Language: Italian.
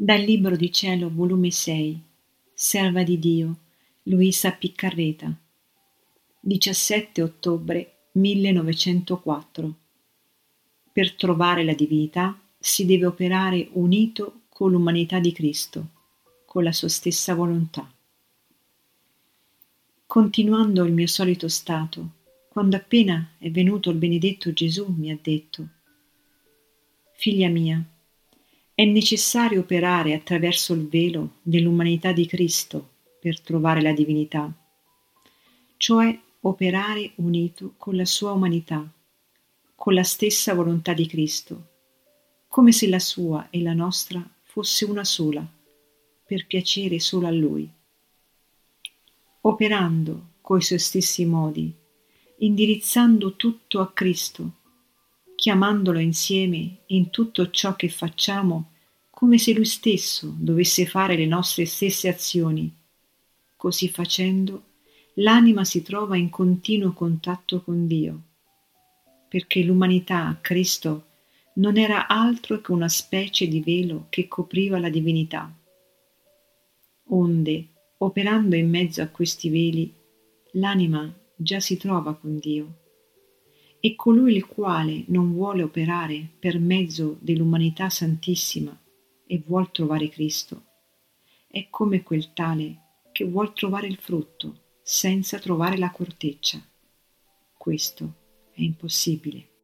Dal Libro di Cielo, volume 6, Serva di Dio, Luisa Piccarreta, 17 ottobre 1904. Per trovare la divinità si deve operare unito con l'umanità di Cristo, con la sua stessa volontà. Continuando il mio solito stato, quando appena è venuto il benedetto Gesù mi ha detto, Figlia mia, è necessario operare attraverso il velo dell'umanità di Cristo per trovare la divinità, cioè operare unito con la sua umanità, con la stessa volontà di Cristo, come se la sua e la nostra fosse una sola, per piacere solo a Lui. Operando coi suoi stessi modi, indirizzando tutto a Cristo, chiamandolo insieme in tutto ciò che facciamo come se lui stesso dovesse fare le nostre stesse azioni. Così facendo, l'anima si trova in continuo contatto con Dio, perché l'umanità, Cristo, non era altro che una specie di velo che copriva la divinità. Onde, operando in mezzo a questi veli, l'anima già si trova con Dio e colui il quale non vuole operare per mezzo dell'umanità santissima e vuol trovare Cristo, è come quel tale che vuol trovare il frutto senza trovare la corteccia. Questo è impossibile.